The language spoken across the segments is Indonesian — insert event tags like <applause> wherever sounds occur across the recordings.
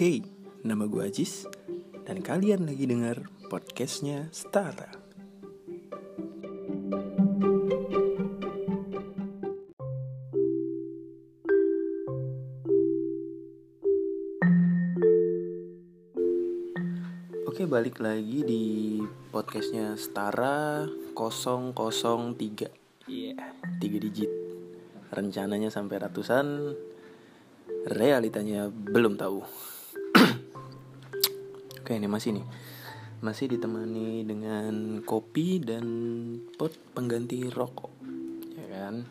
Hey, nama gue Ajis Dan kalian lagi dengar podcastnya Stara Oke balik lagi di podcastnya Stara 003 Iya, yeah, 3 digit. Rencananya sampai ratusan. Realitanya belum tahu Oke ini masih nih. Masih ditemani dengan kopi dan pot pengganti rokok. Ya kan?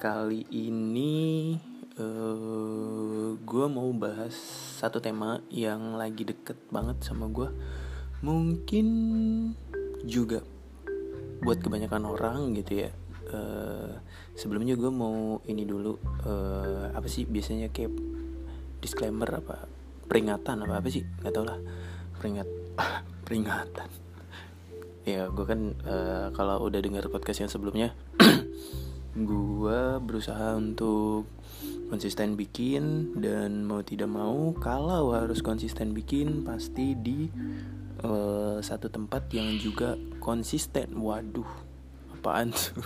Kali ini uh, Gue mau bahas satu tema yang lagi deket banget sama gue Mungkin juga buat kebanyakan orang gitu ya. Uh, sebelumnya gue mau ini dulu uh, apa sih biasanya kayak disclaimer apa peringatan apa apa sih? Nggak tau lah peringat <laughs> peringatan. Ya gue kan uh, kalau udah dengar podcast yang sebelumnya <clears throat> gue berusaha untuk konsisten bikin dan mau tidak mau kalau harus konsisten bikin pasti di uh, satu tempat yang juga konsisten. Waduh apaan tuh?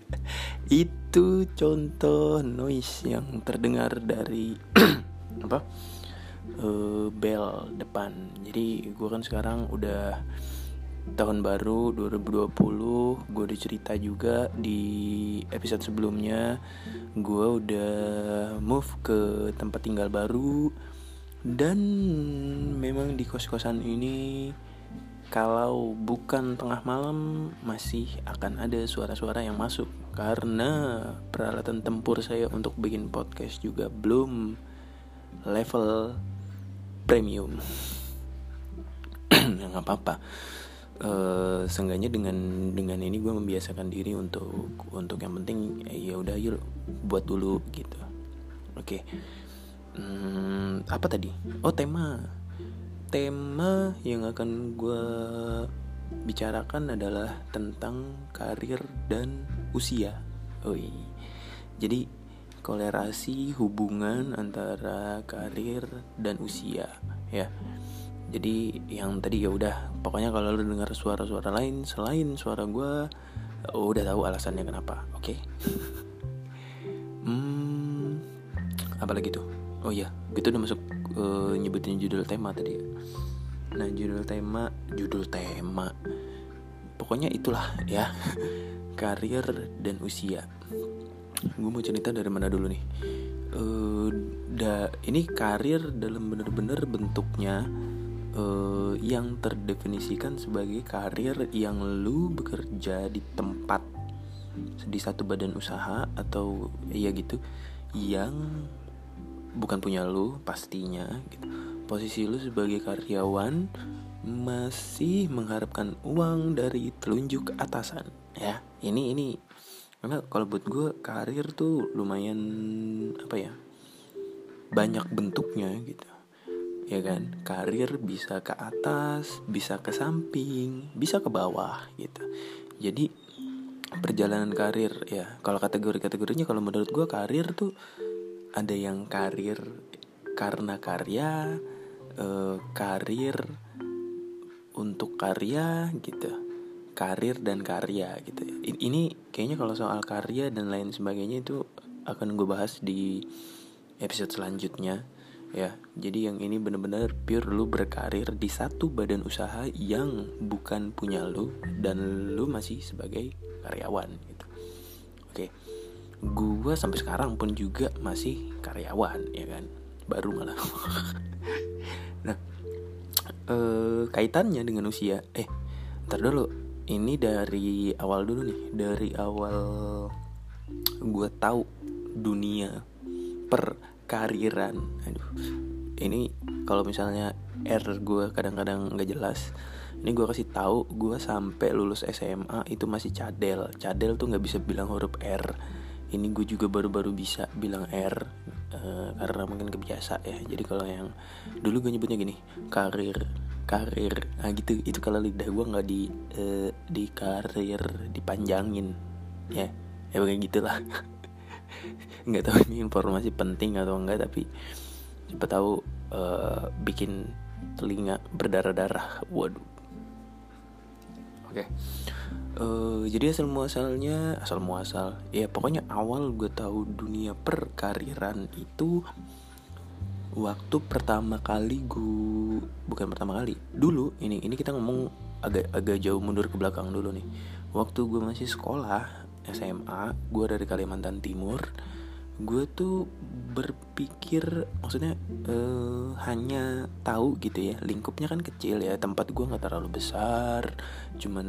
<laughs> Itu contoh noise yang terdengar dari <clears throat> apa uh, bel depan. Jadi gue kan sekarang udah tahun baru 2020 gue udah cerita juga di episode sebelumnya. Gue udah move ke tempat tinggal baru. Dan memang di kos-kosan ini kalau bukan tengah malam masih akan ada suara-suara yang masuk. Karena peralatan tempur saya untuk bikin podcast juga belum level premium <clears throat> ya nggak apa-apa uh, seenggaknya dengan dengan ini gue membiasakan diri untuk untuk yang penting ya udah yuk buat dulu gitu oke okay. hmm, apa tadi oh tema tema yang akan gue bicarakan adalah tentang karir dan usia. Oi. Jadi kolerasi hubungan antara karir dan usia ya. Jadi yang tadi ya udah pokoknya kalau lu dengar suara-suara lain selain suara gue udah tahu alasannya kenapa, oke? Okay? hmm, apalagi tuh? Oh iya, gitu udah masuk uh, nyebutin judul tema tadi ya. Nah judul tema, judul tema, pokoknya itulah ya <laughs> karir dan usia gue mau cerita dari mana dulu nih? Uh, da ini karir dalam bener-bener bentuknya uh, yang terdefinisikan sebagai karir yang lu bekerja di tempat di satu badan usaha atau ya gitu yang bukan punya lu pastinya gitu. Posisi lu sebagai karyawan masih mengharapkan uang dari telunjuk atasan ya. Ini ini karena kalau buat gue karir tuh lumayan apa ya banyak bentuknya gitu. Ya kan? Karir bisa ke atas bisa ke samping bisa ke bawah gitu. Jadi perjalanan karir ya kalau kategori kategorinya kalau menurut gue karir tuh ada yang karir karena karya eh, karir untuk karya gitu karir dan karya gitu. Ini kayaknya kalau soal karya dan lain sebagainya itu akan gue bahas di episode selanjutnya ya. Jadi yang ini bener-bener pure lu berkarir di satu badan usaha yang bukan punya lu dan lu masih sebagai karyawan gitu. Oke gue sampai sekarang pun juga masih karyawan ya kan? Baru malah. <laughs> Nah eh, kaitannya dengan usia eh ntar dulu ini dari awal dulu nih. Dari awal gue tahu dunia perkariran. Aduh. Ini kalau misalnya R gue kadang-kadang nggak jelas ini gue kasih tahu gue sampai lulus SMA itu masih cadel. Cadel tuh nggak bisa bilang huruf R. Ini gue juga baru-baru bisa bilang R uh, karena mungkin kebiasa ya. Jadi kalau yang dulu gue nyebutnya gini karir karir. Nah gitu itu kalau lidah gue nggak di uh, di karir dipanjangin. Ya ya kayak gitulah. <laughs> Nggak tahu ini informasi penting atau enggak tapi siapa tahu uh, bikin telinga berdarah-darah. Waduh. Oke. Okay. uh, jadi asal muasalnya asal muasal. Ya pokoknya awal gue tahu dunia perkariran itu waktu pertama kali gue bukan pertama kali dulu ini ini kita ngomong agak agak jauh mundur ke belakang dulu nih. Waktu gue masih sekolah SMA gue dari Kalimantan Timur gue tuh berpikir maksudnya uh, hanya tahu gitu ya lingkupnya kan kecil ya tempat gue nggak terlalu besar cuman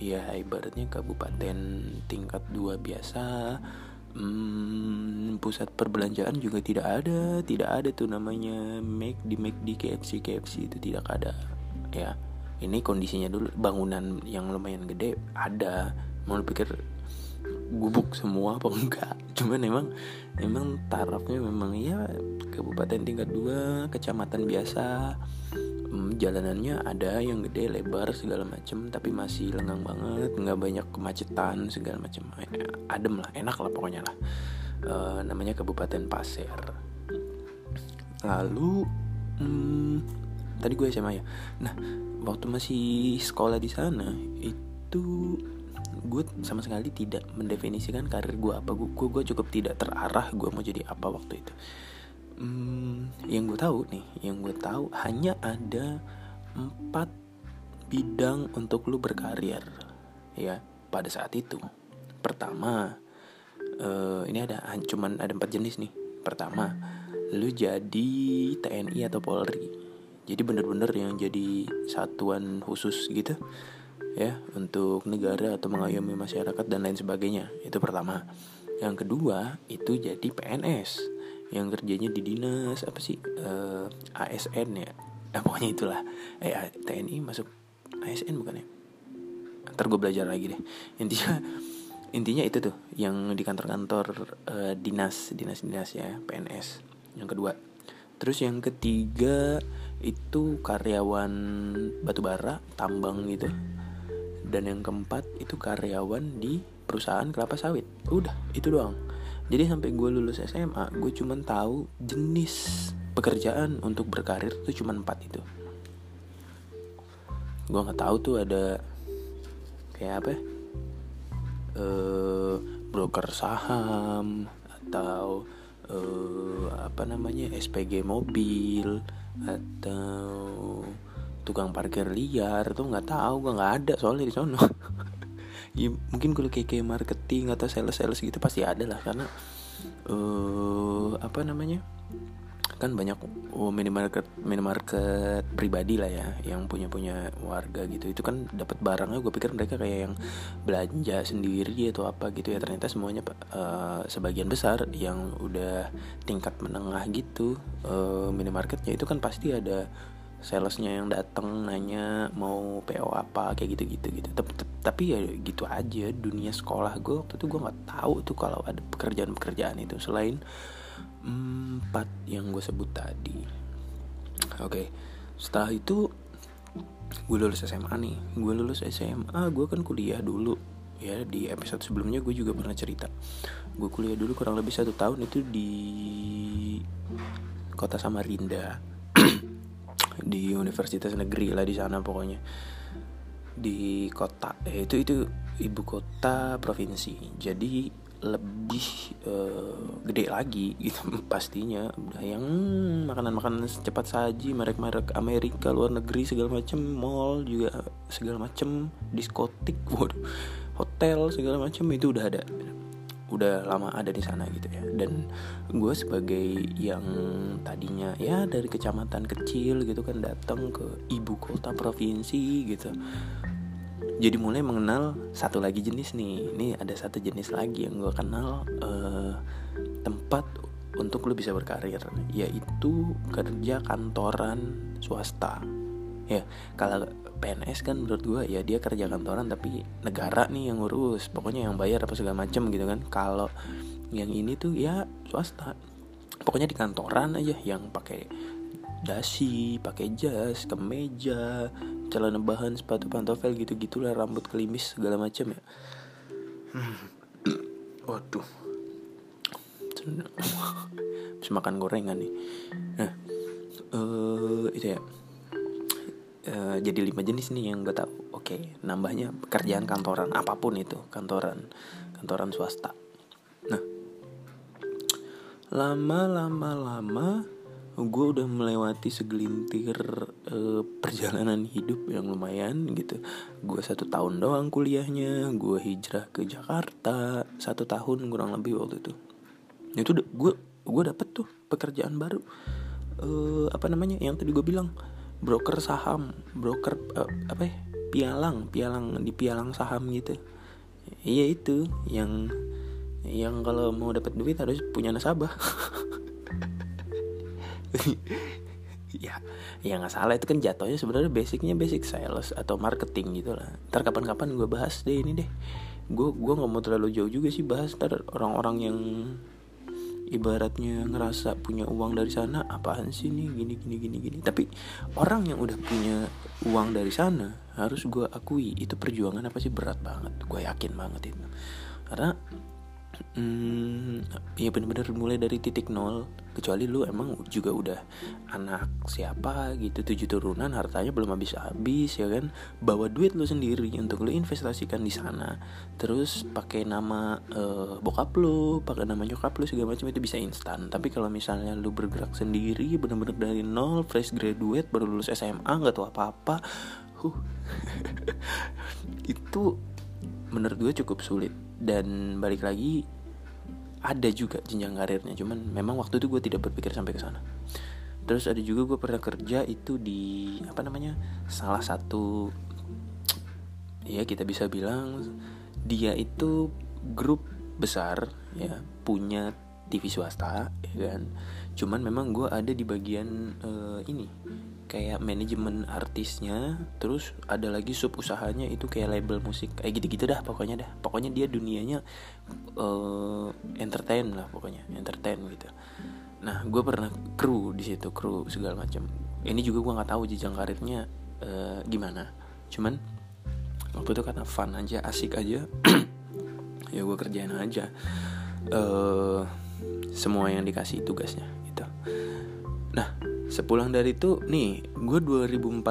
ya ibaratnya kabupaten tingkat dua biasa hmm, pusat perbelanjaan juga tidak ada. Tidak ada tuh namanya make di make di KFC KFC itu tidak ada. Ya ini kondisinya dulu. Bangunan yang lumayan gede ada. Mau pikir gubuk semua apa enggak? <laughs> Cuman emang emang tarafnya memang ya kabupaten tingkat dua kecamatan biasa hmm, jalanannya ada yang gede lebar segala macem tapi masih lengang banget nggak banyak kemacetan segala macem. Adem lah enak lah pokoknya lah. E, namanya kabupaten Pasir. Lalu hmm, tadi gue SMA ya? Nah waktu masih sekolah di sana itu gue sama sekali tidak mendefinisikan karir gue apa. Gue gue cukup tidak terarah gue mau jadi apa waktu itu hmm, yang gue tahu nih yang gue tahu hanya ada empat bidang untuk lu berkarir ya pada saat itu. Pertama uh, ini ada cuman ada empat jenis nih. Pertama lu jadi TNI atau Polri. Jadi bener-bener yang jadi satuan khusus gitu ya untuk negara atau mengayomi masyarakat dan lain sebagainya. Itu pertama. Yang kedua itu jadi PNS yang kerjanya di dinas apa sih uh, eh, ASN ya? Nah, pokoknya itulah. Eh TNI masuk ASN bukan ya? Ntar gue belajar lagi deh. Intinya intinya itu tuh yang di kantor-kantor uh, dinas dinas dinas ya PNS yang kedua. Terus yang ketiga itu karyawan batubara tambang gitu. Dan yang keempat itu karyawan di perusahaan kelapa sawit. Udah itu doang jadi sampai gue lulus SMA gue cuma tahu jenis pekerjaan untuk berkarir itu cuma empat itu. Gue nggak tahu tuh ada kayak apa uh, broker saham atau uh, apa namanya SPG mobil atau tukang parkir liar tuh nggak tahu gue nggak ada soalnya di sana <laughs> ya, mungkin kalau kayak, kayak marketing atau sales sales gitu pasti ada lah karena uh, apa namanya kan banyak oh, minimarket minimarket pribadi lah ya yang punya punya warga gitu. Itu kan dapat barangnya gue pikir mereka kayak yang belanja sendiri atau apa gitu ya. Ternyata semuanya uh, sebagian besar yang udah tingkat menengah gitu uh, minimarketnya itu kan pasti ada salesnya yang datang nanya mau PO apa kayak gitu. Gitu gitu tapi, ya gitu aja dunia sekolah gue waktu itu gue nggak tahu tuh kalau ada pekerjaan pekerjaan itu selain empat yang gue sebut tadi. Oke okay. setelah itu gue lulus SMA nih. Gue lulus SMA gue kan kuliah dulu. Ya di episode sebelumnya gue juga pernah cerita. Gue kuliah dulu kurang lebih satu tahun itu di kota Samarinda di universitas negeri lah di sana pokoknya. Di kota eh, itu itu ibu kota provinsi. Jadi lebih uh, gede lagi gitu <laughs> pastinya. Yang makanan-makanan cepat saji merek-merek Amerika luar negeri segala macem mall juga segala macem diskotik <laughs> waduh hotel segala macem itu udah ada udah lama ada di sana gitu ya. Dan gue sebagai yang tadinya ya dari kecamatan kecil gitu kan datang ke ibu kota provinsi gitu. Jadi mulai mengenal satu lagi jenis nih. Ini ada satu jenis lagi yang gue kenal uh, tempat untuk lo bisa berkarir yaitu kerja kantoran swasta. Ya kalau PNS kan menurut gue ya dia kerja kantoran tapi negara nih yang ngurus pokoknya yang bayar apa segala macem gitu kan. Kalau yang ini tuh ya swasta. Pokoknya di kantoran aja yang pakai dasi pakai jas kemeja celana bahan sepatu pantofel gitu gitulah rambut kelimis segala macam ya. Hmm. <coughs> waduh. Bisa makan gorengan nih. Nah uh, itu ya uh, jadi lima jenis nih yang gue tahu. Oke okay, nambahnya pekerjaan kantoran apa pun itu kantoran kantoran swasta. Nah lama lama lama gue udah melewati segelintir uh, perjalanan hidup yang lumayan gitu. Gue satu tahun doang kuliahnya gue hijrah ke Jakarta satu tahun kurang lebih waktu itu. Itu gue gue dapet tuh pekerjaan baru. Uh, apa namanya yang tadi gue bilang broker saham broker uh, apa ya? Pialang pialang di pialang saham gitu. Iya itu yang yang kalau mau dapat duit harus punya nasabah. <laughs> Ya ya nggak salah itu kan jatuhnya sebenarnya basicnya basic sales atau marketing gitu lah ntar kapan-kapan gue bahas deh ini deh. Gue gue nggak mau terlalu jauh juga sih bahas ntar orang-orang yang ibaratnya ngerasa punya uang dari sana apaan sih nih gini gini gini gini. Tapi orang yang udah punya uang dari sana harus gue akui itu perjuangan apa sih? Berat banget. Gue yakin banget itu. Karena hmm, ya bener-bener mulai dari titik nol. Kecuali lu emang juga udah anak siapa gitu tujuh turunan hartanya belum habis habis ya kan? Bawa duit lu sendiri untuk lu investasikan di sana. Terus pakai nama uh, bokap lu pakai nama nyokap lu segala macam itu bisa instan. Tapi kalau misalnya lu bergerak sendiri bener-bener dari nol fresh graduate baru lulus SMA nggak tahu apa-apa huh. <laughs> Itu menurut gue cukup sulit. Dan balik lagi ada juga jenjang karirnya. Cuman memang waktu itu gue tidak berpikir sampai ke sana. Terus ada juga gue pernah kerja itu di apa namanya salah satu ya kita bisa bilang dia itu grup besar ya punya TV swasta ya kan. Cuman memang gue ada di bagian uh, ini kayak manajemen artisnya terus ada lagi sub usahanya itu kayak label musik kayak gitu-gitu dah pokoknya dah. Pokoknya dia dunianya uh, entertain lah pokoknya entertain gitu. Nah gue pernah kru di situ kru segala macam ini juga gue nggak tahu jenjang karirnya uh, gimana. Cuman waktu itu karena fun aja asik aja. <clears throat> Ya gue kerjain aja. Uh, semua yang dikasih tugasnya gitu. Nah sepulang dari itu nih gue 2014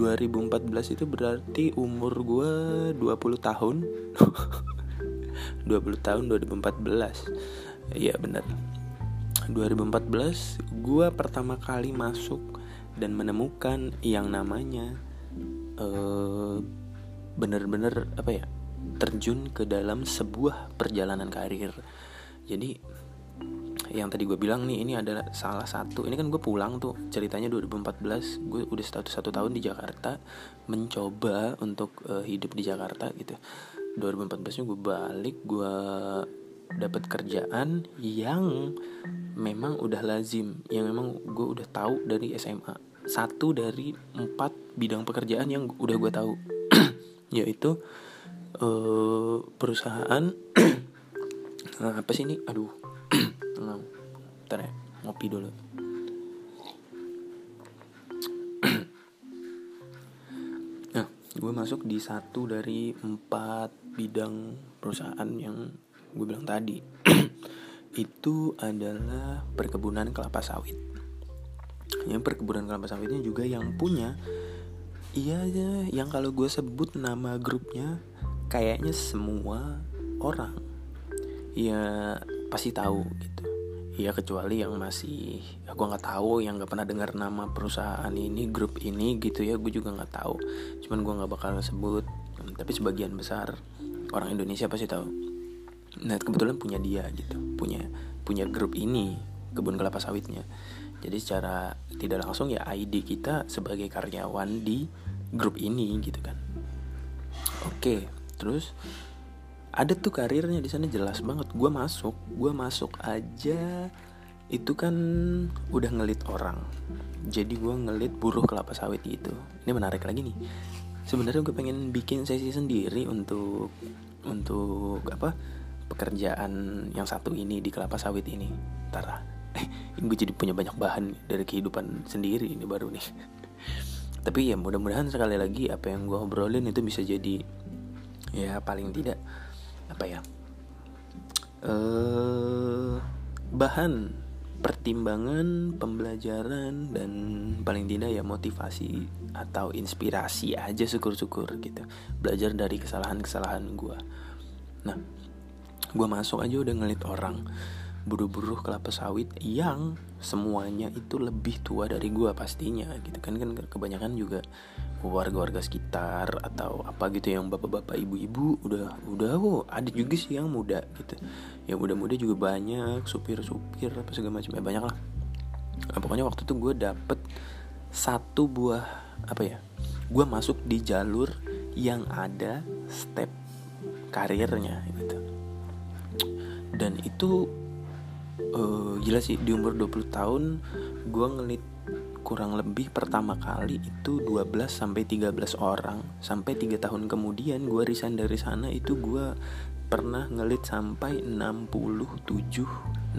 2014 itu berarti umur gue 20 tahun. <laughs> 20 tahun 2014 iya bener. 2014 gue pertama kali masuk dan menemukan yang namanya uh, bener-bener apa ya terjun ke dalam sebuah perjalanan karir. Jadi yang tadi gue bilang nih ini adalah salah satu. Ini kan gue pulang tuh ceritanya 2014 gue udah satu satu tahun di Jakarta mencoba untuk uh, hidup di Jakarta gitu. 2014 nya gue balik gue dapat kerjaan yang memang udah lazim yang memang gue udah tahu dari SMA satu dari empat bidang pekerjaan yang udah gue tahu. <clears throat> Yaitu uh, perusahaan. <clears throat> Apa sih ini? Aduh ntar ya ngopi dulu. <clears throat> Nah gue masuk di satu dari empat bidang perusahaan yang gue bilang tadi. <clears throat> Itu adalah perkebunan kelapa sawit. Yang perkebunan kelapa sawitnya juga yang punya iya aja yang kalau gue sebut nama grupnya kayaknya semua orang ya pasti tahu gitu ya kecuali yang masih ya gue nggak tahu yang nggak pernah dengar nama perusahaan ini grup ini gitu ya gue juga nggak tahu. Cuman gue nggak bakal sebut. Tapi sebagian besar orang Indonesia pasti tahu. Nah kebetulan punya dia gitu punya punya grup ini kebun kelapa sawitnya. Jadi secara tidak langsung ya ID kita sebagai karyawan di grup ini gitu kan. Oke terus ada tuh karirnya di sana jelas banget. Gue masuk gue masuk aja itu kan udah ngelit orang. Jadi gue ngelit buruh kelapa sawit gitu. Ini menarik lagi nih. Sebenarnya gue pengen bikin sesi sendiri untuk untuk apa pekerjaan yang satu ini di kelapa sawit ini. Tara eh, gue jadi punya banyak bahan dari kehidupan sendiri ini baru nih. <laughs> Tapi ya mudah-mudahan sekali lagi apa yang gue obrolin itu bisa jadi ya paling tidak apa ya? Uh, bahan pertimbangan pembelajaran dan paling tidak ya motivasi atau inspirasi aja syukur-syukur gitu. Belajar dari kesalahan-kesalahan gue nah gue masuk aja udah ngelit orang buru-buru kelapa sawit yang semuanya itu lebih tua dari gue pastinya gitu kan. Kan kebanyakan juga warga-warga sekitar atau apa gitu yang bapak-bapak ibu-ibu udah udah oh ada juga sih yang muda gitu. Yang muda-muda juga banyak supir-supir apa segala macam ya banyak lah nah, pokoknya waktu itu gue dapet satu buah apa ya gue masuk di jalur yang ada step karirnya gitu. Dan itu uh, gila sih di umur 20 tahun gue ngelit kurang lebih pertama kali itu 12 sampai 13 orang. Sampai 3 tahun kemudian gue resign dari sana itu gue pernah ngelit sampai 67 68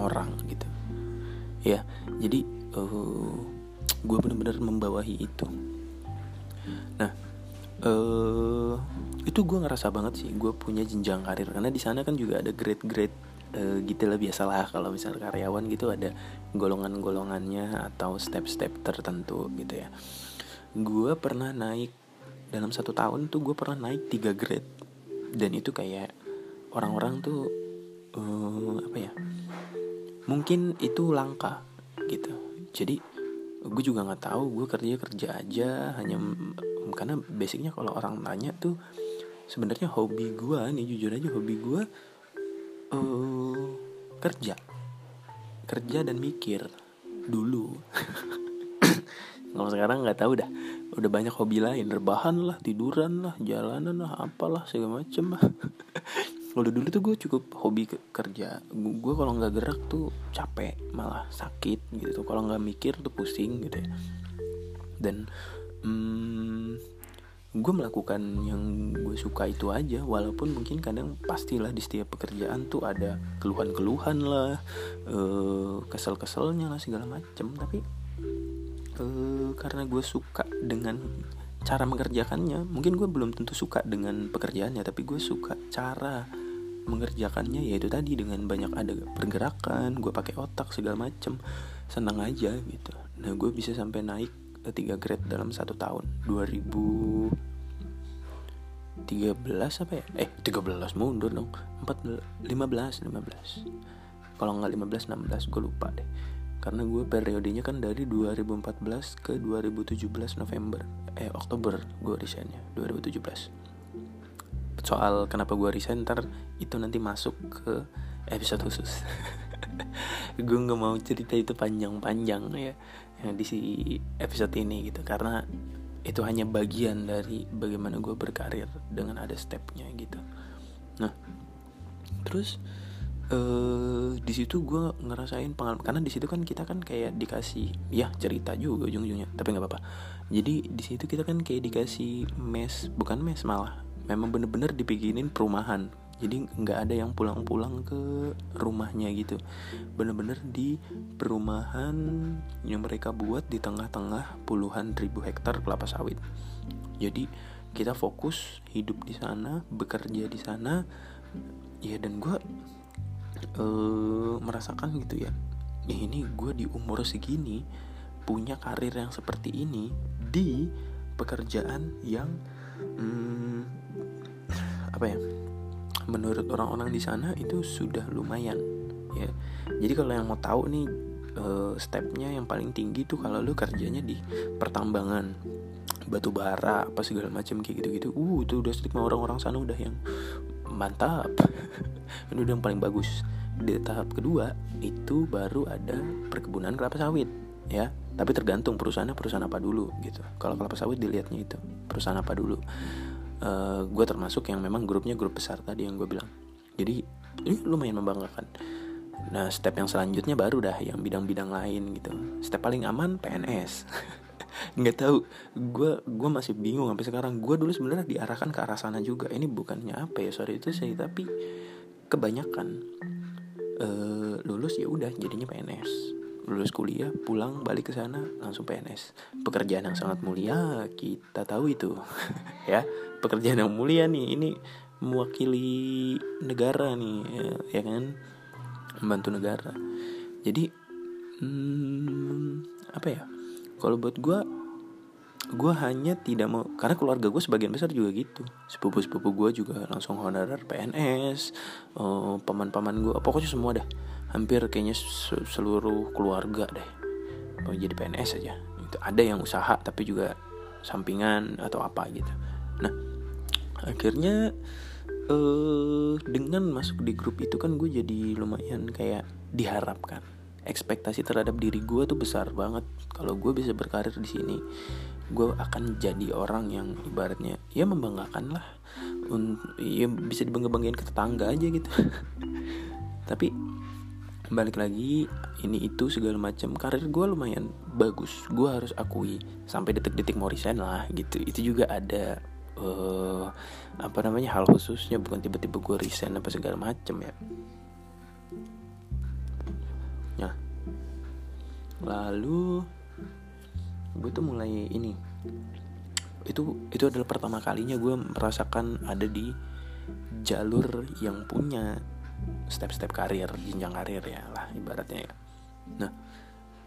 orang gitu. Ya jadi uh, eh, gue bener-bener membawahi itu. Nah uh, itu gue ngerasa banget sih gue punya jenjang karir. Karena di sana kan juga ada grade-grade uh, gitu lah biasalah kalau misalnya karyawan gitu ada golongan-golongannya atau step-step tertentu gitu ya. Gue pernah naik dalam satu tahun tuh gue pernah naik tiga grade. Dan itu kayak orang-orang tuh uh, apa ya mungkin itu langka gitu. Jadi gue juga nggak tahu gue kerja kerja aja hanya karena basicnya kalau orang tanya tuh sebenarnya hobi gue nih jujur aja hobi gue uh, kerja. Kerja dan mikir. Dulu. <coughs> Kalau sekarang nggak tahu dah. Udah banyak hobi lain. Rebahan lah tiduran lah jalanan lah apalah segala macem lah. <coughs> Kalau dulu tuh gue cukup hobi ke kerja. Gue kalau nggak gerak tuh capek malah sakit gitu. Kalau nggak mikir tuh pusing gitu ya. Dan hmm, gue melakukan yang gue suka itu aja walaupun mungkin kadang pastilah di setiap pekerjaan tuh ada keluhan-keluhan lah uh, kesel-keselnya lah segala macem. Tapi uh, karena gue suka dengan cara mengerjakannya mungkin gue belum tentu suka dengan pekerjaannya tapi gue suka cara mengerjakannya yaitu tadi dengan banyak ada pergerakan gue pakai otak segala macem senang aja gitu. Nah gue bisa sampai naik tiga grade dalam satu tahun. 2013 apa ya? Eh 13 mundur dong. 14 15 15 kalau nggak 15 16 gue lupa deh. Karena gue periodenya kan dari 2014 ke 2017 November. Eh Oktober gue resignnya 2017 soal kenapa gue resign ntar itu nanti masuk ke episode khusus. <laughs> Gue nggak mau cerita itu panjang-panjang ya di si episode ini gitu. Karena itu hanya bagian dari bagaimana gue berkarir dengan ada stepnya gitu. Nah terus uh, di situ gue ngerasain pengalaman karena di situ kan kita kan kayak dikasih ya cerita juga ujung-ujungnya tapi nggak apa-apa. Jadi di situ kita kan kayak dikasih mes bukan mes malah memang bener-bener dibikinin perumahan jadi nggak ada yang pulang-pulang ke rumahnya gitu. Bener-bener di perumahan yang mereka buat di tengah-tengah puluhan ribu hektar kelapa sawit. Jadi kita fokus hidup di sana bekerja di sana. Ya dan gue uh, merasakan gitu ya ya ini gue di umur segini punya karir yang seperti ini di pekerjaan yang hmm, apa ya menurut orang-orang di sana itu sudah lumayan ya. Jadi kalau yang mau tahu nih uh, stepnya yang paling tinggi tuh kalau lu kerjanya di pertambangan batu bara apa segala macam kayak gitu-gitu uh itu udah stigma orang-orang sana udah yang mantap. <laughs> Ini udah yang paling bagus. Di tahap kedua itu baru ada perkebunan kelapa sawit ya. Tapi tergantung perusahaannya perusahaan apa dulu gitu. Kalau kelapa sawit dilihatnya itu perusahaan apa dulu uh, eh, gue termasuk yang memang grupnya grup besar tadi yang gue bilang. Jadi ini lumayan membanggakan. Nah step yang selanjutnya baru dah yang bidang-bidang lain gitu. Step paling aman PNS <laughs> nggak tahu. Gue gue masih bingung sampai sekarang. Gue dulu sebenarnya diarahkan ke arah sana juga. Ini bukannya apa ya sorry itu sih tapi kebanyakan uh, lulus ya udah jadinya PNS lulus kuliah pulang balik ke sana langsung PNS pekerjaan yang sangat mulia kita tahu itu. <laughs> Ya pekerjaan yang mulia nih ini mewakili negara nih ya, kan? Membantu negara. Jadi hmm, apa ya? Kalau buat gue gue hanya tidak mau karena keluarga gue sebagian besar juga gitu. Sepupu sepupu gue juga langsung honorer PNS uh, eh, paman-paman gue pokoknya semua dah hampir kayaknya seluruh keluarga deh. Mau jadi PNS aja. Itu ada yang usaha tapi juga sampingan atau apa gitu. Nah akhirnya uh, dengan masuk di grup itu kan gue jadi lumayan kayak diharapkan. Ekspektasi terhadap diri gue tuh besar banget. Kalau gue bisa berkarir di sini gue akan jadi orang yang ibaratnya ya membanggakan lah. Ya bisa dibangga banggain ke tetangga aja gitu. <laughs> Tapi balik lagi ini itu segala macam. Karir gue lumayan bagus. Gue harus akui sampai detik-detik mau resign lah gitu. Itu juga ada uh, apa namanya hal khususnya. Bukan tiba-tiba gue resign apa segala macam ya. Lalu gue tuh mulai ini. Itu itu adalah pertama kalinya gue merasakan ada di jalur yang punya step-step karir jenjang karir ya lah ibaratnya ya. Nah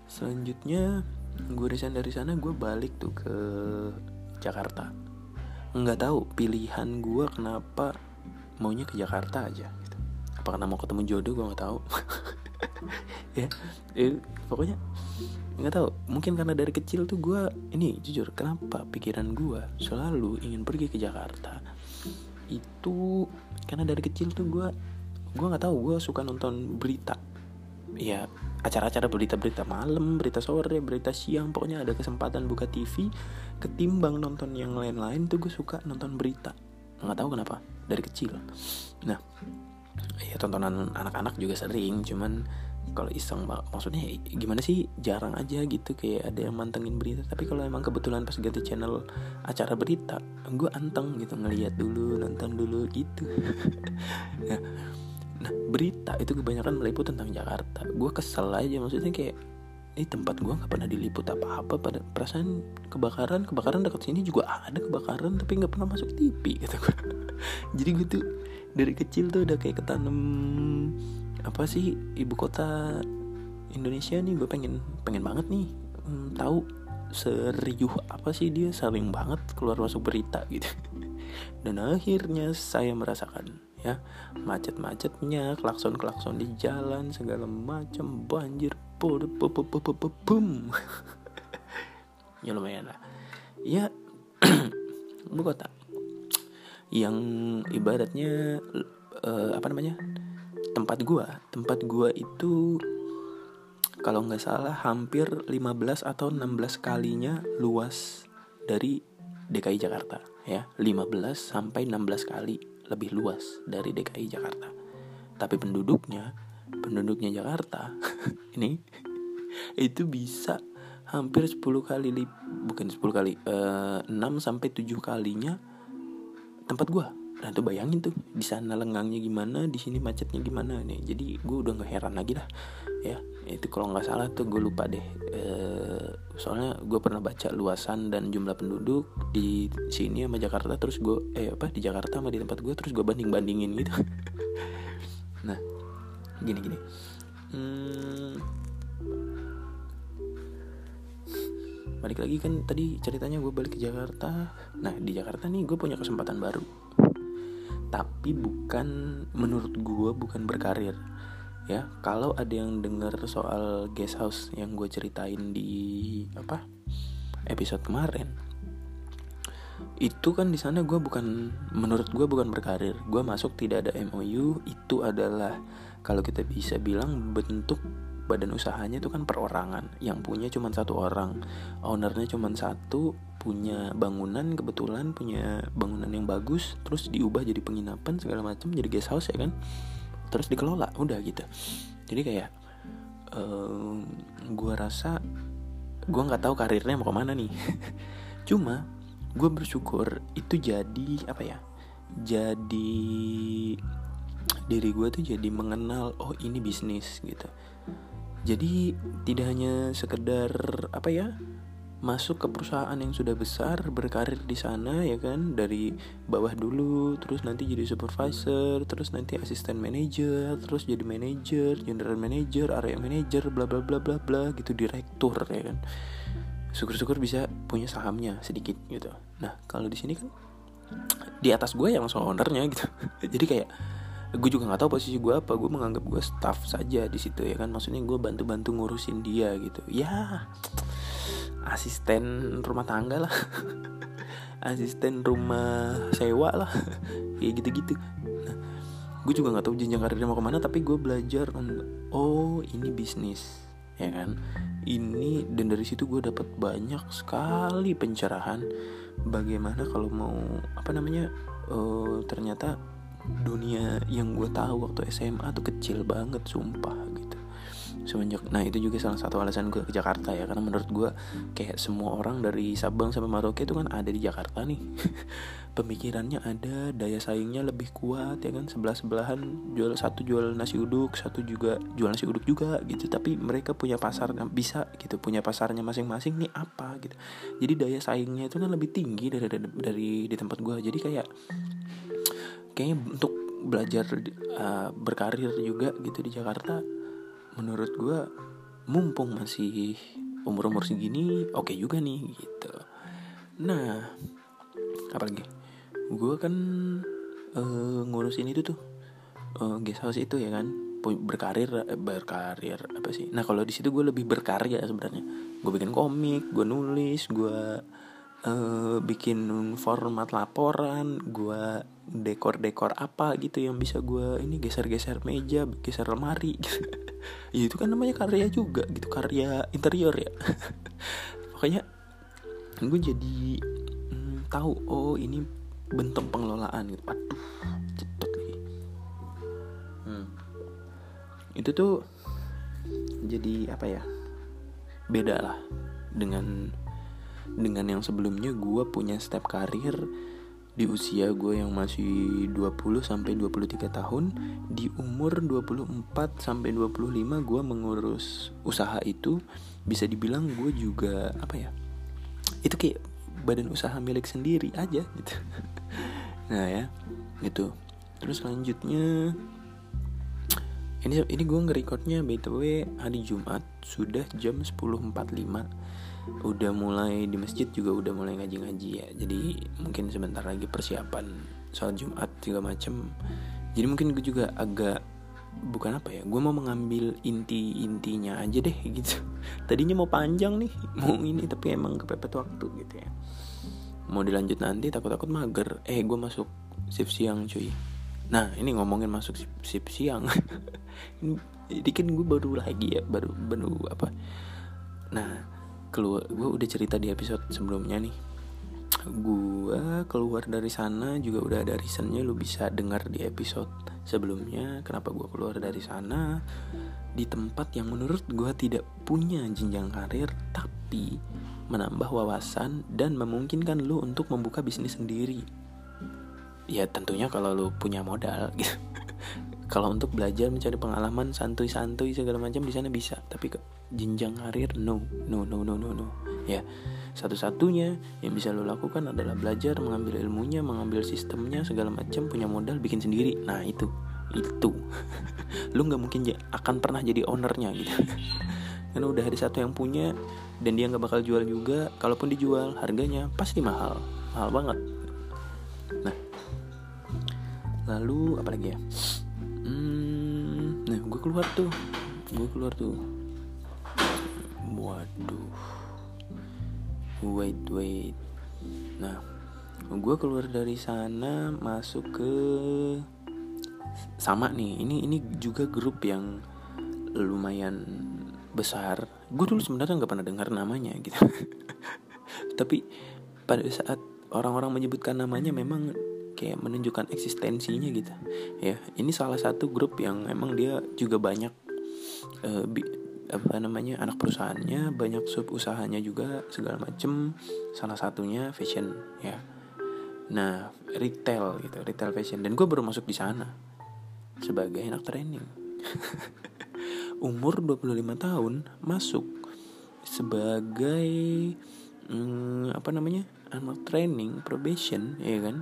selanjutnya gue resign dari sana gue balik tuh ke Jakarta. Nggak tahu pilihan gue kenapa maunya ke Jakarta aja gitu. apa karena mau ketemu jodoh gue nggak tahu. <laughs> Ya eh, pokoknya nggak tahu. Mungkin karena dari kecil tuh gue ini jujur kenapa pikiran gue selalu ingin pergi ke Jakarta? Itu karena dari kecil tuh gue gue nggak tahu gue suka nonton berita. Ya acara-acara berita-berita malam berita sore berita siang pokoknya ada kesempatan buka TV ketimbang nonton yang lain-lain tuh gue suka nonton berita. Nggak tahu kenapa dari kecil. Nah ya tontonan anak-anak juga sering cuman kalau iseng maksudnya gimana sih jarang aja gitu kayak ada yang mantengin berita. Tapi kalau emang kebetulan pas ganti channel acara berita gue anteng gitu ngeliat dulu nonton dulu gitu. <laughs> Nah, nah berita itu kebanyakan meliput tentang Jakarta. Gue kesel aja maksudnya kayak ini tempat gue nggak pernah diliput apa-apa pada perasaan kebakaran kebakaran dekat sini juga ada kebakaran tapi nggak pernah masuk TV gitu <laughs> jadi gue tuh dari kecil tuh udah kayak ketanam apa sih ibu kota Indonesia nih gue pengen pengen banget nih hmm, tahu seriuh apa sih dia sering banget keluar masuk berita gitu. <laughs> Dan akhirnya saya merasakan ya. Macet-macetnya klakson-klakson di jalan segala macam banjir boom <laughs> ya lumayan lah. Ya <clears throat> ibu kota. Yang ibaratnya uh, apa namanya tempat gua. Tempat gua itu kalau nggak salah hampir 15 atau 16 kalinya luas dari DKI Jakarta ya. 15 sampai 16 kali lebih luas dari DKI Jakarta. Tapi penduduknya penduduknya Jakarta <laughs> ini itu bisa hampir 10 kali bukan 10 kali eh, 6 sampai 7 kalinya tempat gue nah tuh bayangin tuh di sana lengangnya gimana di sini macetnya gimana. Nih jadi gue udah nggak heran lagi lah ya. Itu kalau nggak salah tuh gue lupa deh e, soalnya gue pernah baca luasan dan jumlah penduduk di sini sama Jakarta terus gue eh apa di Jakarta sama di tempat gue terus gue banding bandingin gitu. <laughs> Nah gini gini. Hmm, balik lagi kan tadi ceritanya gue balik ke Jakarta. Nah di Jakarta nih gue punya kesempatan baru tapi bukan menurut gue bukan berkarir. Ya kalau ada yang dengar soal guest house yang gue ceritain di apa episode kemarin itu kan di sana gue bukan menurut gue bukan berkarir. Gue masuk tidak ada MOU itu adalah kalau kita bisa bilang bentuk badan usahanya itu kan perorangan. Yang punya cuma satu orang ownernya cuma satu punya bangunan kebetulan punya bangunan yang bagus terus diubah jadi penginapan segala macam jadi guest house ya kan? Terus dikelola udah gitu. Jadi kayak um, gue rasa gue nggak tahu karirnya mau ke mana nih. <laughs> Cuma gue bersyukur itu jadi apa ya jadi diri gue tuh jadi mengenal oh ini bisnis gitu. Jadi tidak hanya sekedar apa ya masuk ke perusahaan yang sudah besar berkarir di sana ya kan? Dari bawah dulu terus nanti jadi supervisor terus nanti asisten manager terus jadi manager general manager area manager bla bla bla bla bla gitu direktur ya kan? Syukur-syukur bisa punya sahamnya sedikit gitu. Nah kalau di sini kan di atas gue yang langsung ownernya gitu. <laughs> Jadi kayak gue juga nggak tahu posisi gue apa gue menganggap gue staff saja di situ ya kan? Maksudnya gue bantu-bantu ngurusin dia gitu. Ya asisten rumah tangga lah. <laughs> Asisten rumah sewa lah. <laughs> Kayak gitu-gitu. Nah, gue juga nggak tahu jenjang karirnya mau ke mana tapi gue belajar oh ini bisnis ya kan? Ini dan dari situ gue dapat banyak sekali pencerahan bagaimana kalau mau apa namanya uh, ternyata dunia yang gue tahu waktu SMA tuh kecil banget sumpah gitu semenjak nah itu juga salah satu alasan gue ke Jakarta ya karena menurut gue kayak semua orang dari Sabang sampai Merauke itu kan ada di Jakarta nih. <laughs> Pemikirannya ada daya saingnya lebih kuat ya kan? Sebelah sebelahan jual satu jual nasi uduk satu juga jual nasi uduk juga gitu. Tapi mereka punya pasar bisa gitu. Punya pasarnya masing-masing nih apa gitu. Jadi daya saingnya itu kan lebih tinggi dari dari, dari di tempat gue jadi kayak kayaknya untuk belajar uh, berkarir juga gitu di Jakarta menurut gue mumpung masih umur umur segini oke okay juga nih gitu. Nah apalagi gue kan uh, ngurusin itu tuh uh, guest house itu ya kan berkarir eh, berkarir apa sih? Nah kalau di situ gue lebih berkarya sebenarnya. Gue bikin komik gue nulis gue uh, bikin format laporan gue dekor-dekor apa gitu yang bisa gue ini geser-geser meja geser lemari gitu. <laughs> ya itu kan namanya karya juga gitu karya interior ya. <laughs> Pokoknya gue jadi hmm, tahu oh ini bentuk pengelolaan gitu. Aduh cetot lagi hmm. itu tuh jadi apa ya beda lah dengan dengan yang sebelumnya gue punya step karir di usia gue yang masih 20 sampai 23 tahun di umur 24 sampai 25 gue mengurus usaha itu. Bisa dibilang gue juga apa ya itu kayak badan usaha milik sendiri aja gitu. <laughs> Nah ya gitu. Terus selanjutnya ini ini gue ngerekodnya btw hari Jumat sudah jam 10.45 udah mulai di masjid juga udah mulai ngaji-ngaji ya. Jadi mungkin sebentar lagi persiapan soal Jumat juga macem. Jadi mungkin gue juga agak bukan apa ya gue mau mengambil inti-intinya aja deh <laughs> gitu. Tadinya mau panjang nih mau ini tapi emang kepepet waktu gitu ya. Mau dilanjut nanti takut-takut mager. Eh gue masuk shift siang cuy. Nah ini ngomongin masuk shift siang. <laughs> Ini kan gue baru lagi ya baru baru apa? Nah keluar gue udah cerita di episode sebelumnya nih. Gue keluar dari sana juga udah ada reasonnya lu bisa dengar di episode sebelumnya kenapa gue keluar dari sana. Di tempat yang menurut gue tidak punya jenjang karir tapi menambah wawasan dan memungkinkan lu untuk membuka bisnis sendiri. Ya tentunya kalau lu punya modal gitu kalau untuk belajar mencari pengalaman santuy-santuy segala macam di sana bisa. Tapi ke jenjang karir no. No no no no no. Ya. Satu-satunya yang bisa lo lakukan adalah belajar mengambil ilmunya mengambil sistemnya segala macam punya modal bikin sendiri. Nah itu. Itu. <laughs> Lu nggak mungkin akan pernah jadi ownernya gitu. <laughs> Karena udah ada satu yang punya dan dia nggak bakal jual juga. Kalaupun dijual harganya pasti mahal. Mahal banget. Nah. Lalu apa lagi ya hmm, nah gue keluar tuh. Gue keluar tuh. Waduh. Wait wait. Nah gue keluar dari sana masuk ke sama nih. Ini ini juga grup yang lumayan besar. Gue dulu sebenarnya nggak pernah dengar namanya gitu. <laughs> Tapi pada saat orang-orang menyebutkan namanya memang kayak menunjukkan eksistensinya gitu. Ya ini salah satu grup yang emang dia juga banyak uh, bi apa namanya anak perusahaannya banyak sub usahanya juga segala macem. Salah satunya fashion ya. Nah retail gitu retail fashion. Dan gue baru masuk di sana sebagai anak training. <laughs> Umur 25 tahun masuk sebagai hmm, apa namanya anak training probation ya kan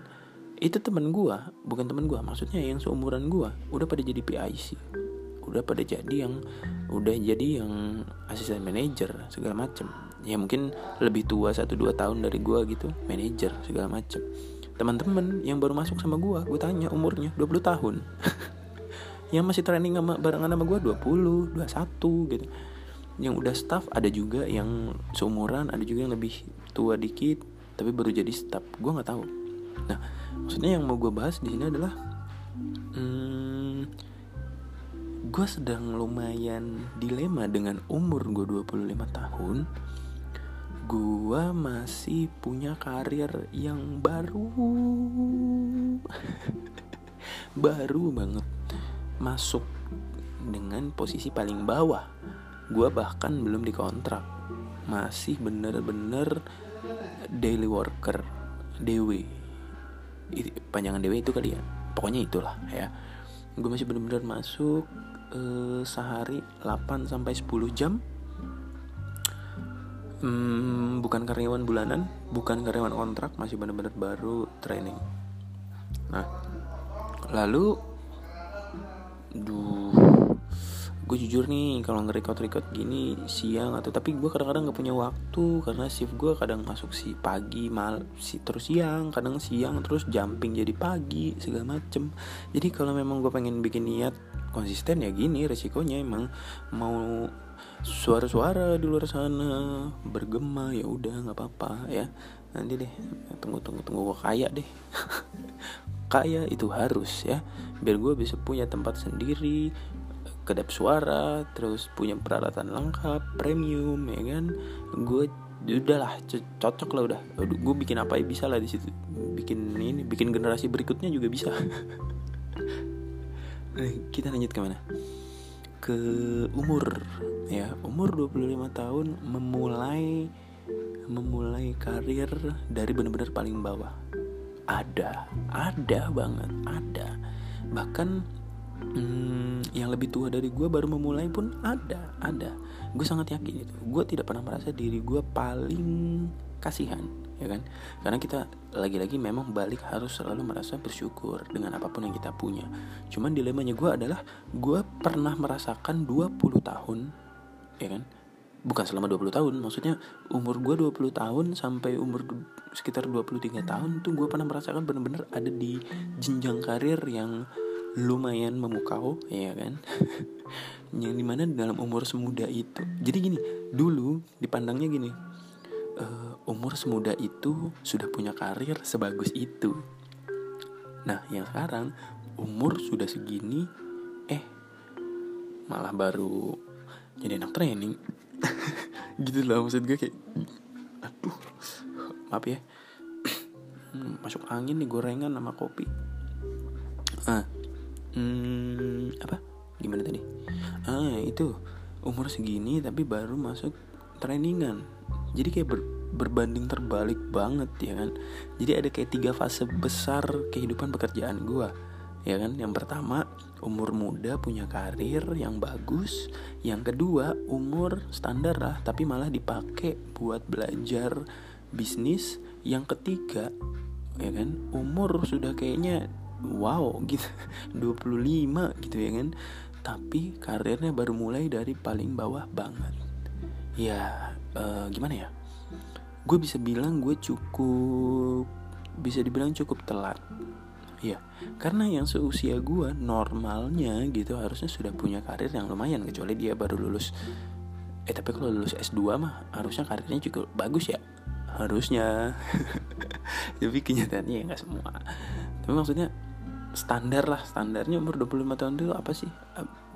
itu teman gua bukan teman gua maksudnya yang seumuran gua. Udah pada jadi PIC udah pada jadi yang udah jadi yang asisten manajer segala macem. Ya mungkin lebih tua satu dua tahun dari gua gitu manajer segala macem. Teman-teman yang baru masuk sama gua gue tanya umurnya 20 tahun. <laughs> Yang masih training sama barengan sama gua 20 21 gitu. Yang udah staff ada juga yang seumuran ada juga yang lebih tua dikit tapi baru jadi staff. Gue nggak tahu. Nah maksudnya yang mau gue bahas di sini adalah hmm, gue sedang lumayan dilema dengan umur gue 25 tahun. Gue masih punya karir yang baru. <laughs> Baru banget. Masuk dengan posisi paling bawah. Gue bahkan belum dikontrak. Masih bener-bener daily worker DW panjangan DW itu kali ya? Pokoknya itulah ya. Gue masih bener-bener masuk uh, sehari 8 sampai 10 jam. Hmm, bukan karyawan bulanan bukan karyawan kontrak masih bener-bener baru training. Nah lalu duh gue jujur nih kalau nge-record-record gini siang atau tapi gue kadang-kadang nggak punya waktu karena shift gue kadang masuk si pagi mal si terus siang kadang siang terus jumping jadi pagi segala macem. Jadi kalau memang gue pengen bikin niat konsisten ya gini resikonya emang mau suara-suara di luar sana bergema ya udah nggak apa-apa ya. Nanti deh tunggu tunggu tunggu gue kaya deh. <laughs> Kaya itu harus ya. Biar gue bisa punya tempat sendiri kedap suara terus punya peralatan lengkap premium ya kan? Gue udahlah cocok lah udah. Gue bikin apa ya? Bisa lah di situ. Bikin ini bikin generasi berikutnya juga bisa. <laughs> Kita lanjut ke mana ke umur ya. Umur 25 tahun memulai memulai karir dari benar-benar paling bawah. Ada ada banget ada. Bahkan hmm, yang lebih tua dari gue baru memulai pun ada ada. Gue sangat yakin itu. Gue tidak pernah merasa diri gue paling kasihan ya kan? Karena kita lagi-lagi memang balik harus selalu merasa bersyukur dengan apa pun yang kita punya. Cuman dilemanya gue adalah gue pernah merasakan 20 tahun ya kan? Bukan selama 20 tahun maksudnya umur gue 20 tahun sampai umur sekitar 23 tahun tuh gue pernah merasakan bener-bener ada di jenjang karir yang lumayan memukau ya kan? <laughs> Yang di mana dalam umur semuda itu jadi gini dulu dipandangnya gini uh, umur semuda itu sudah punya karir sebagus itu. Nah yang sekarang umur sudah segini eh malah baru jadi anak training. <laughs> Gitu loh maksud gue kayak aduh maaf ya. <clears throat> Masuk angin nih gorengan sama kopi. Ah hmm, apa? Gimana tadi? Ah itu umur segini tapi baru masuk trainingan. Jadi kayak ber, berbanding terbalik banget ya kan? Jadi ada kayak tiga fase besar kehidupan pekerjaan gue ya kan? Yang pertama umur muda punya karir yang bagus. Yang kedua umur standar lah tapi malah dipakai buat belajar bisnis. Yang ketiga ya kan? Umur sudah kayaknya wow <laughs> gitu. 25 gitu ya kan. Tapi karirnya baru mulai dari paling bawah banget. Ya uh, gimana ya? Gue bisa bilang gue cukup bisa dibilang cukup telat. Ya karena yang seusia gue normalnya gitu harusnya sudah punya karir yang lumayan kecuali dia baru lulus. Eh tapi kalau lulus S2 mah harusnya karirnya juga bagus ya? Harusnya. <laughs> Tapi kenyataannya ya nggak semua. Tapi maksudnya standar lah standarnya umur 25 tahun itu apa sih?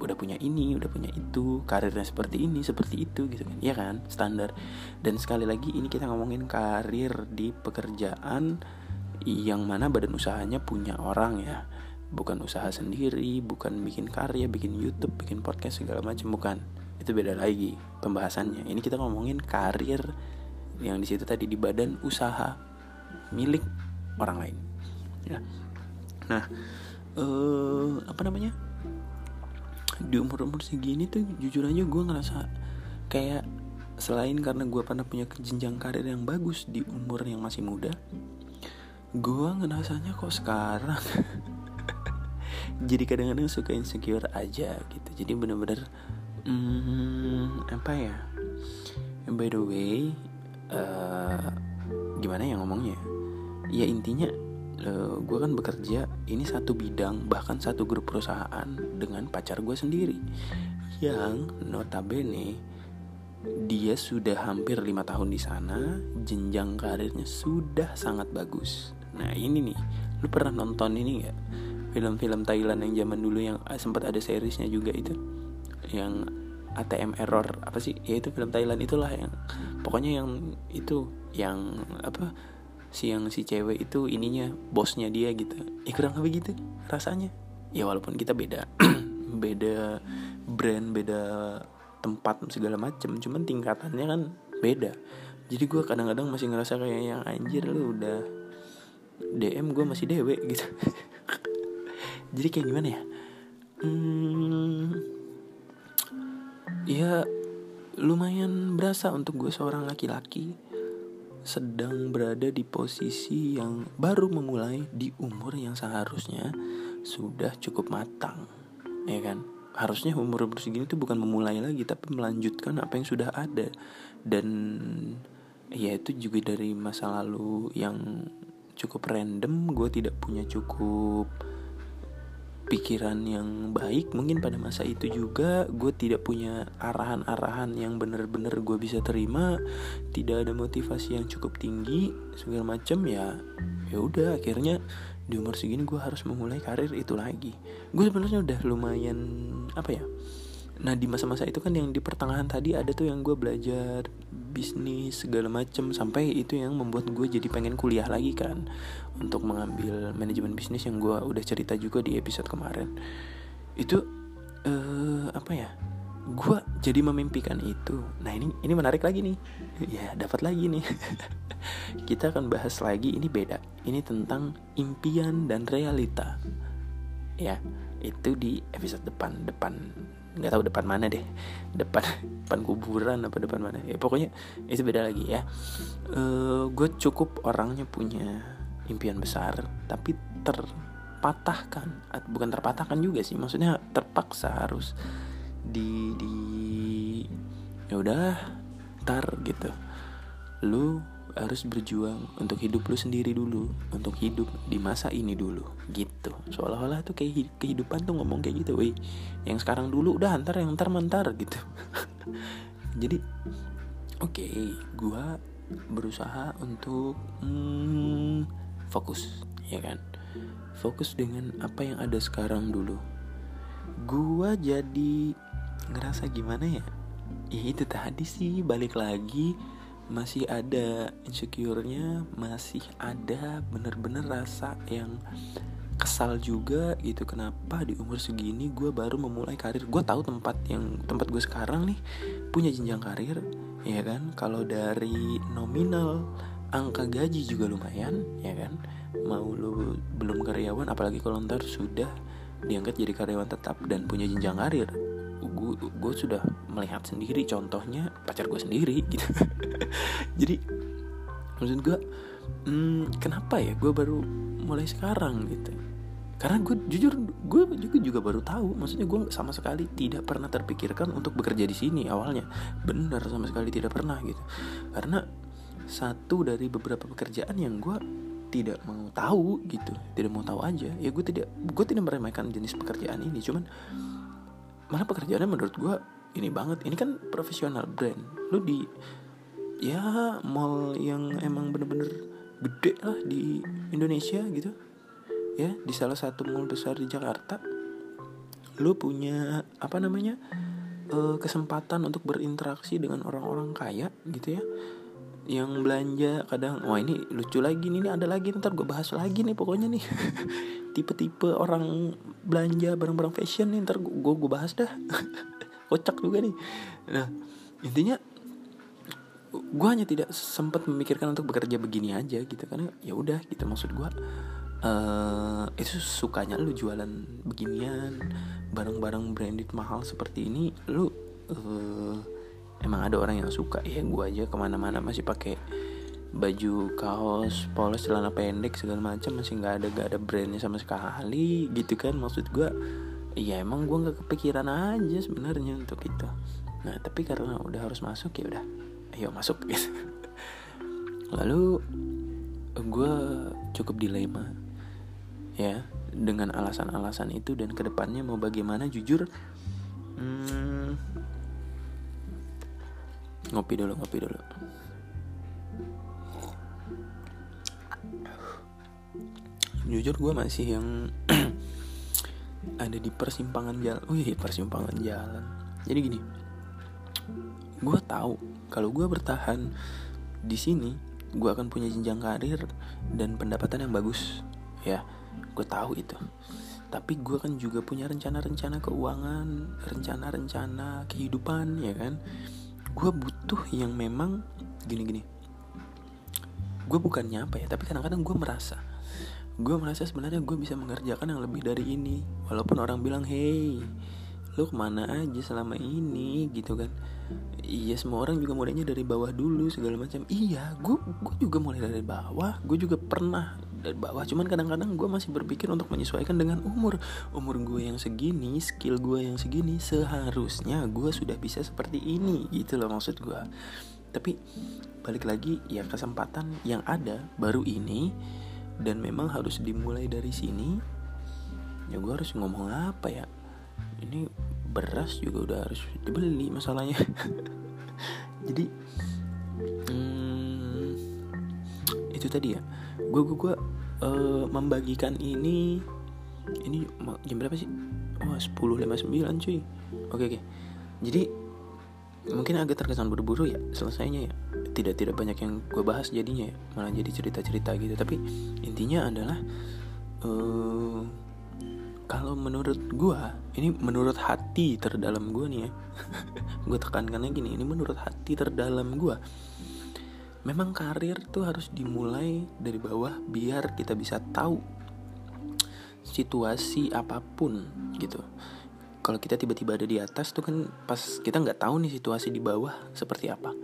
Udah punya ini udah punya itu karirnya seperti ini seperti itu gitu kan. Ya kan? Standar. Dan sekali lagi ini kita ngomongin karir di pekerjaan yang mana badan usahanya punya orang ya. Bukan usaha sendiri bukan bikin karya bikin YouTube bikin podcast segala macam bukan. Itu beda lagi pembahasannya. Ini kita ngomongin karir yang di situ tadi di badan usaha milik orang lain. Ya nah uh, apa namanya? Di umur umur segini tuh jujur aja gue ngerasa kayak selain karena gue pernah punya jenjang karir yang bagus di umur yang masih muda gue ngerasanya kok sekarang <laughs> jadi kadang-kadang suka insecure aja gitu. Jadi bener-bener hmm, apa ya? By the way uh, gimana ya ngomongnya? Ya intinya uh, eh, gue kan bekerja ini satu bidang bahkan satu grup perusahaan dengan pacar gue sendiri. Yang notabene dia sudah hampir lima tahun di sana jenjang karirnya sudah sangat bagus. Nah ini nih lu pernah nonton ini nggak? Film-film Thailand yang zaman dulu yang ah, sempat ada seriesnya juga itu? Yang ATM error apa sih? Ya itu film Thailand itulah yang pokoknya yang itu yang apa si yang si cewek itu ininya bosnya dia gitu. Ya kurang lebih gitu rasanya. Ya walaupun kita beda <clears throat> beda brand beda tempat segala macem. Cuman tingkatannya kan beda. Jadi gue kadang-kadang masih ngerasa kayak yang anjir lu udah DM gue masih dewe <laughs> gitu. Jadi kayak gimana ya? Hmm, ya lumayan berasa untuk gue seorang laki-laki sedang berada di posisi yang baru memulai di umur yang seharusnya sudah cukup matang ya kan? Harusnya umur umur segini tuh bukan memulai lagi tapi melanjutkan apa yang sudah ada. Dan ya itu juga dari masa lalu yang cukup random gue tidak punya cukup pikiran yang baik mungkin pada masa itu juga. Gue tidak punya arahan-arahan yang bener-bener gue bisa terima. Tidak ada motivasi yang cukup tinggi segala macam ya ya udah akhirnya di umur segini gue harus memulai karir itu lagi. Gue sebenarnya udah lumayan apa ya nah di masa-masa itu kan yang di pertengahan tadi ada tuh yang gue belajar bisnis segala macem sampai itu yang membuat gue jadi pengen kuliah lagi kan untuk mengambil manajemen bisnis yang gue udah cerita juga di episode kemarin. Itu uh, apa ya gue jadi memimpikan itu. Nah ini ini menarik lagi nih. <laughs> Ya dapat lagi nih. <laughs> Kita akan bahas lagi ini beda. Ini tentang impian dan realita. Ya itu di episode depan depan nggak tahu depan mana deh. Depan <laughs> depan kuburan apa depan mana. Ya pokoknya itu beda lagi ya. Uh, gue cukup orangnya punya impian besar tapi terpatahkan. Bukan terpatahkan juga sih maksudnya terpaksa harus di di ya udah tar gitu. Lu harus berjuang untuk hidup lu sendiri dulu untuk hidup di masa ini dulu gitu. Seolah-olah tuh kayak kehidupan tuh ngomong kayak gitu weh yang sekarang dulu udah antar yang ntar mentar gitu. <laughs> Jadi oke okay, gua berusaha untuk hmm, fokus ya kan? Fokus dengan apa yang ada sekarang dulu. Gua jadi ngerasa gimana ya? Ya itu tadi sih balik lagi masih ada insecure-nya, masih ada bener-bener rasa yang kesal juga gitu. Kenapa di umur segini gue baru memulai karir? Gue tahu tempat yang tempat gue sekarang nih punya jenjang karir ya kan? Kalau dari nominal angka gaji juga lumayan ya kan? Mau lu belum karyawan apalagi kalau ntar sudah diangkat jadi karyawan tetap dan punya jenjang karir gue sudah melihat sendiri contohnya pacar gue sendiri gitu. <laughs> Jadi maksud gue hmm, kenapa ya gue baru mulai sekarang gitu? Karena gue jujur gue juga juga baru tahu maksudnya gue sama sekali tidak pernah terpikirkan untuk bekerja di sini awalnya. Benar sama sekali tidak pernah gitu. Karena satu dari beberapa pekerjaan yang gue tidak mau tahu gitu tidak mau tahu aja ya gue tidak gue tidak meremehkan jenis pekerjaan ini. Cuman malah pekerjaannya menurut gue ini banget. Ini kan profesional brand. Lu di ya mall yang emang bener-bener gede lah di Indonesia gitu. Ya di salah satu mall besar di Jakarta. Lu punya apa namanya uh, kesempatan untuk berinteraksi dengan orang-orang kaya gitu ya yang belanja kadang wah ini lucu lagi nih ini ada lagi ntar gue bahas lagi nih pokoknya nih. <laughs> Tipe-tipe orang belanja barang-barang fashion nih ntar gue gue bahas dah. <laughs> Kocak juga nih. Nah intinya gue hanya tidak sempat memikirkan untuk bekerja begini aja gitu karena ya udah gitu maksud gue uh, itu sukanya lu jualan beginian barang-barang branded mahal seperti ini lu uh, emang ada orang yang suka ya gue aja ke mana-mana masih pakai baju kaos polos celana pendek segala macam. Masih nggak ada nggak ada brandnya sama sekali gitu kan maksud gue ya emang gue nggak kepikiran aja sebenarnya untuk itu. Nah tapi karena udah harus masuk ya udah. Ayo masuk. Gitu <laughs> lalu gue cukup dilema ya dengan alasan-alasan itu dan ke depannya mau bagaimana jujur hmm, ngopi dulu ngopi dulu. Jujur gue masih yang <clears throat> ada di persimpangan jalan oh iya persimpangan jalan. Jadi gini gue tahu kalau gue bertahan di sini gue akan punya jenjang karir dan pendapatan yang bagus. Ya gue tahu itu. Tapi gue kan juga punya rencana-rencana keuangan rencana-rencana kehidupan ya kan gue butuh yang memang gini-gini gue bukannya apa ya tapi kadang-kadang gue merasa. Gue merasa sebenarnya gue bisa mengerjakan yang lebih dari ini. Walaupun orang bilang hey lu ke mana aja selama ini? Gitu kan. Iya semua orang juga mulainya dari bawah dulu segala macam. Iya gue gue juga mulai dari bawah. Gue juga pernah dari bawah. Cuman kadang-kadang gue masih berpikir untuk menyesuaikan dengan umur. Umur gue yang segini skill gue yang segini seharusnya gue sudah bisa seperti ini gitu loh maksud gue tapi balik lagi ya kesempatan yang ada baru ini dan memang harus dimulai dari sini ya gue harus ngomong apa ya? Ini beras juga udah harus dibeli masalahnya. <laughs> Jadi hmm, itu tadi ya. Gue gue gue uh, membagikan ini ini jam berapa sih? Oh sepuluh lima sembilan cuy. Oke oke. Jadi mungkin agak terkesan buru-buru ya selesainya ya. Tidak tidak banyak yang gue bahas jadinya ya. Malah jadi cerita-cerita gitu. Tapi intinya adalah uh, kalau menurut gue ini menurut hati terdalam gue nih ya. <laughs> Gue tekankan lagi nih ini menurut hati terdalam gue memang karir tuh harus dimulai dari bawah biar kita bisa tahu situasi apa pun gitu. Kalau kita tiba-tiba ada di atas tuh kan pas kita nggak tahu nih situasi di bawah seperti apa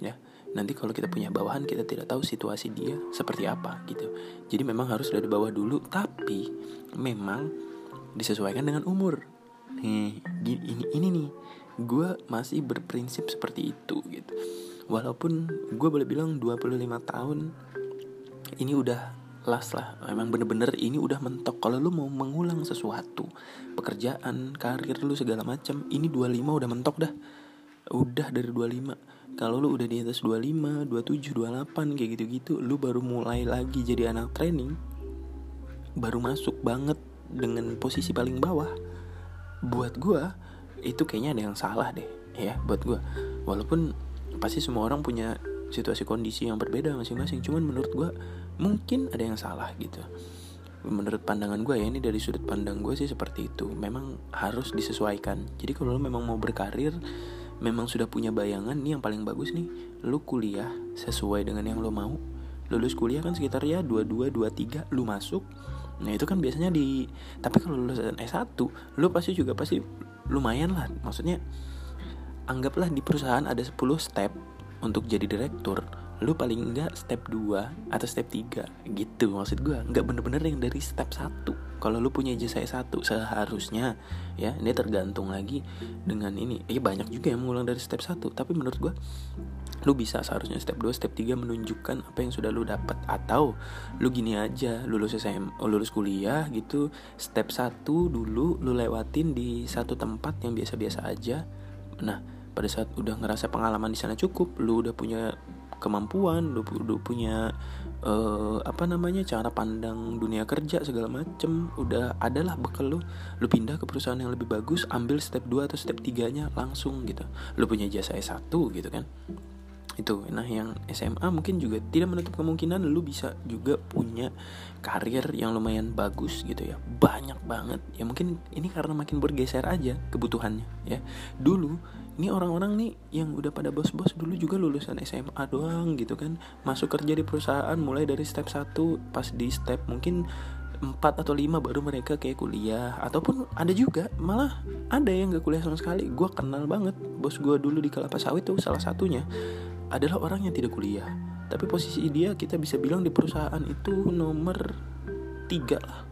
ya. Nanti kalau kita punya bawahan kita tidak tahu situasi dia seperti apa gitu. Jadi memang harus dari bawah dulu tapi memang disesuaikan dengan umur. Nih ini ini nih. Gue masih berprinsip seperti itu gitu walaupun gue boleh bilang 25 tahun ini udah last lah emang bener-bener ini udah mentok kalau lu mau mengulang sesuatu pekerjaan karir lu segala macam ini 25 udah mentok dah udah dari 25 kalau lu udah di atas 25, 27, 28 kayak gitu-gitu, lu baru mulai lagi jadi anak training, baru masuk banget dengan posisi paling bawah. Buat gua itu kayaknya ada yang salah deh, ya buat gua. Walaupun pasti semua orang punya situasi kondisi yang berbeda masing-masing, cuman menurut gua mungkin ada yang salah gitu. Menurut pandangan gue ya ini dari sudut pandang gue sih seperti itu. Memang harus disesuaikan. Jadi kalau lo memang mau berkarir memang sudah punya bayangan nih yang paling bagus nih lu kuliah sesuai dengan yang lu mau lulus kuliah kan sekitar ya 22 23 lu masuk nah itu kan biasanya di tapi kalau lulus S1 lu pasti juga pasti lumayan lah maksudnya anggaplah di perusahaan ada 10 step untuk jadi direktur. Lu paling enggak step 2 atau step 3 gitu maksud gue nggak bener-bener yang dari step 1 kalau lu punya ijazah satu seharusnya ya ini tergantung lagi dengan ini. Ya banyak juga yang mengulang dari step 1 tapi menurut gue lu bisa seharusnya step 2 step 3 menunjukkan apa yang sudah lu dapat. Atau lu gini aja lulus SM oh, lulus kuliah gitu step 1 dulu lu lewatin di satu tempat yang biasa-biasa aja. Nah pada saat udah ngerasa pengalaman di sana cukup lu udah punya kemampuan lu, lu punya uh, apa namanya cara pandang dunia kerja segala macem udah adalah bekal lu lu pindah ke perusahaan yang lebih bagus ambil step 2 atau step 3 nya langsung gitu. Lu punya jasa S1 gitu kan. Itu. Nah yang SMA mungkin juga tidak menutup kemungkinan lu bisa juga punya karir yang lumayan bagus gitu ya. Banyak banget. Ya mungkin ini karena makin bergeser aja kebutuhannya ya. Dulu ini orang-orang nih yang udah pada bos-bos dulu juga lulusan SMA doang gitu kan. Masuk kerja di perusahaan mulai dari step 1 pas di step mungkin 4 atau 5 baru mereka kayak kuliah. Ataupun ada juga malah ada yang gak kuliah sama sekali. Gue kenal banget bos gue dulu di kelapa sawit tuh salah satunya adalah orang yang tidak kuliah. Tapi posisi dia kita bisa bilang di perusahaan itu nomor tiga lah.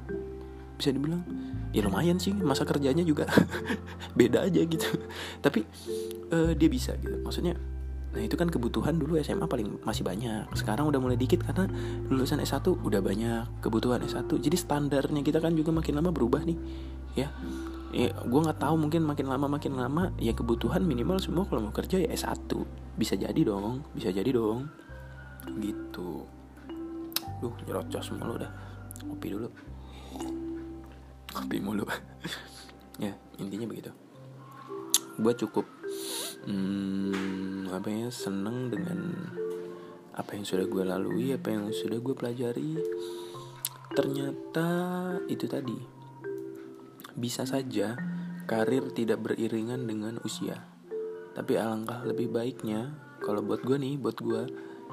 Bisa dibilang ya lumayan sih masa kerjanya juga <laughs> beda aja gitu. Tapi uh, dia bisa gitu. Maksudnya Nah itu kan kebutuhan dulu SMA paling masih banyak. Sekarang udah mulai dikit karena lulusan S1 udah banyak kebutuhan S1 Jadi standarnya kita kan juga makin lama berubah nih Ya. Ya, gue nggak tahu mungkin makin lama makin lama ya kebutuhan minimal semua kalau mau kerja ya S1 bisa jadi dong bisa jadi dong. Gitu. Duh nyerocos mulu udah kopi dulu kopi mulu. <laughs> Ya intinya begitu. Gue cukup hmm, apa ya seneng dengan apa yang sudah gue lalui apa yang sudah gue pelajari. Ternyata itu tadi. Bisa saja karir tidak beriringan dengan usia. Tapi alangkah lebih baiknya kalau buat gue nih buat gue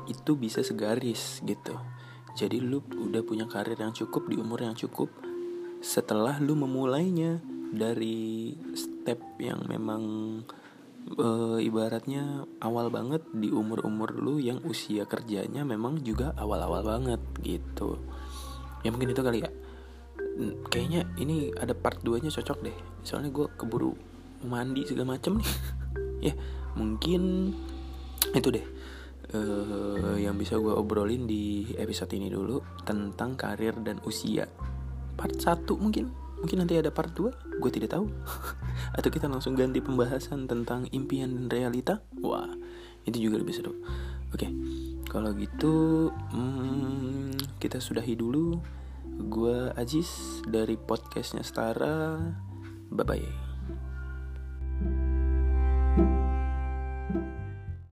itu bisa segaris gitu. Jadi lu udah punya karir yang cukup di umur yang cukup setelah lu memulainya dari step yang memang e, ibaratnya awal banget di umur-umur lu yang usia kerjanya memang juga awal-awal banget gitu. Ya mungkin itu kali ya. Kayaknya ini ada part 2 nya cocok deh. Soalnya gue keburu mandi segala macem nih. <laughs> Ya mungkin itu deh uh, yang bisa gue obrolin di episode ini dulu tentang karir dan usia part 1 mungkin. Mungkin nanti ada part 2 gue tidak tahu. <laughs> Atau kita langsung ganti pembahasan tentang impian dan realita. Wah itu juga lebih seru. Oke kalau gitu hmm, kita sudahi dulu. Gue Ajis dari podcastnya Stara bye bye